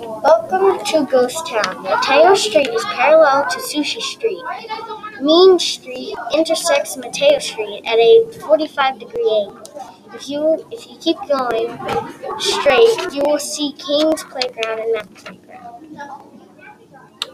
Welcome to Ghost Town. Mateo Street is parallel to Sushi Street. Mean Street intersects Mateo Street at a 45 degree angle. If you if you keep going straight, you will see King's Playground and Mac Playground.